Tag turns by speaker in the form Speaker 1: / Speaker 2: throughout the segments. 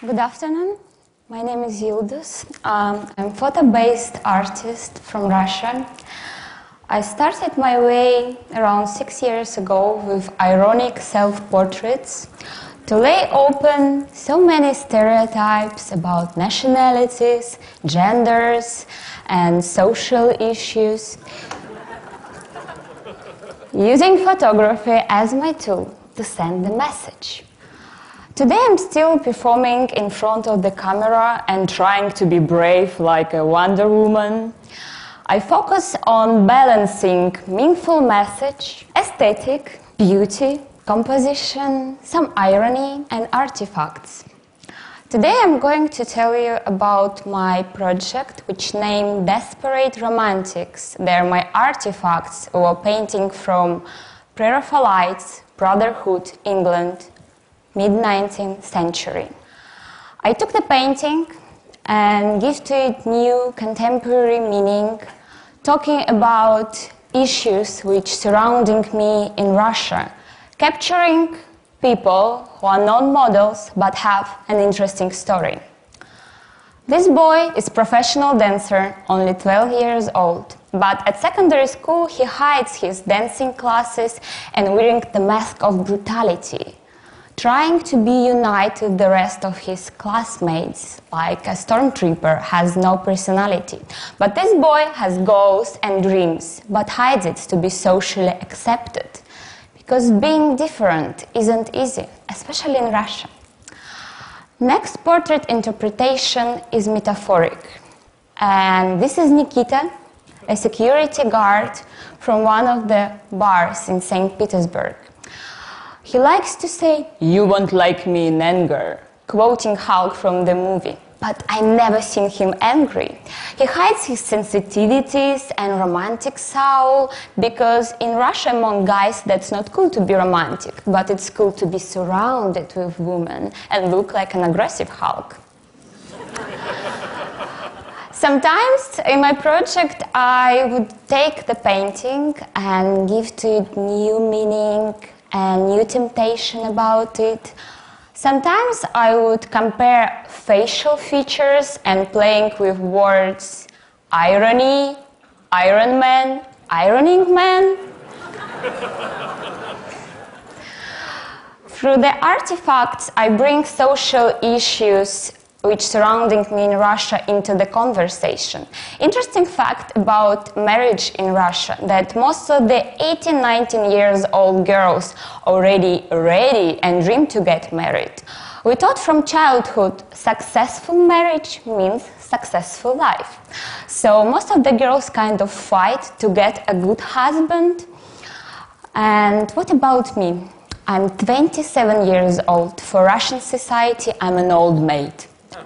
Speaker 1: Good afternoon. My name is Uldus. Um, I'm a photo-based artist from Russia. I started my way around six years ago with ironic self-portraits to lay open so many stereotypes about nationalities, genders, and social issues, using photography as my tool to send the message. Today I'm still performing in front of the camera and trying to be brave like a Wonder Woman. I focus on balancing meaningful message, aesthetic, beauty, composition, some irony, and artifacts. Today I'm going to tell you about my project, which named Desperate Romantics. They're my artifacts or painting from Pre-Raphaelites, Brotherhood, England, mid-19th century. I took the painting and give to it new contemporary meaning, talking about issues which surrounding me in Russia, capturing people who are non models but have an interesting story. This boy is professional dancer, only 12 years old. But at secondary school, he hides his dancing classes and wearing the mask of brutality, trying to be united with the rest of his classmates, like a stormtrooper has no personality. But this boy has goals and dreams, but hides it to be socially accepted. Because being different isn't easy, especially in Russia. Next portrait interpretation is metaphoric. And this is Nikita, a security guard from one of the bars in St. Petersburg. He likes to say, You won't like me in anger, quoting Hulk from the movie but I never seen him angry. He hides his sensitivities and romantic soul because in Russia among guys that's not cool to be romantic, but it's cool to be surrounded with women and look like an aggressive Hulk. Sometimes in my project I would take the painting and give to it new meaning and new temptation about it Sometimes I would compare facial features and playing with words irony, Iron Man, ironing man. Through the artifacts, I bring social issues which surrounding me in Russia into the conversation. Interesting fact about marriage in Russia that most of the 18, 19 years old girls already ready and dream to get married. We thought from childhood successful marriage means successful life. So most of the girls kind of fight to get a good husband. And what about me? I'm 27 years old. For Russian society, I'm an old maid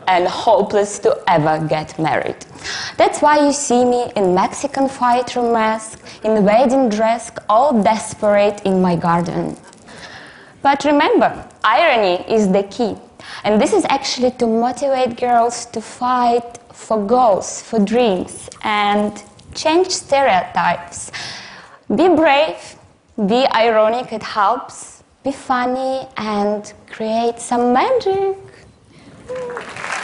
Speaker 1: and hopeless to ever get married. That's why you see me in Mexican fighter mask, in wedding dress, all desperate in my garden. But remember, irony is the key. And this is actually to motivate girls to fight for goals, for dreams, and change stereotypes. Be brave, be ironic, it helps. Be funny and create some magic. Uhul.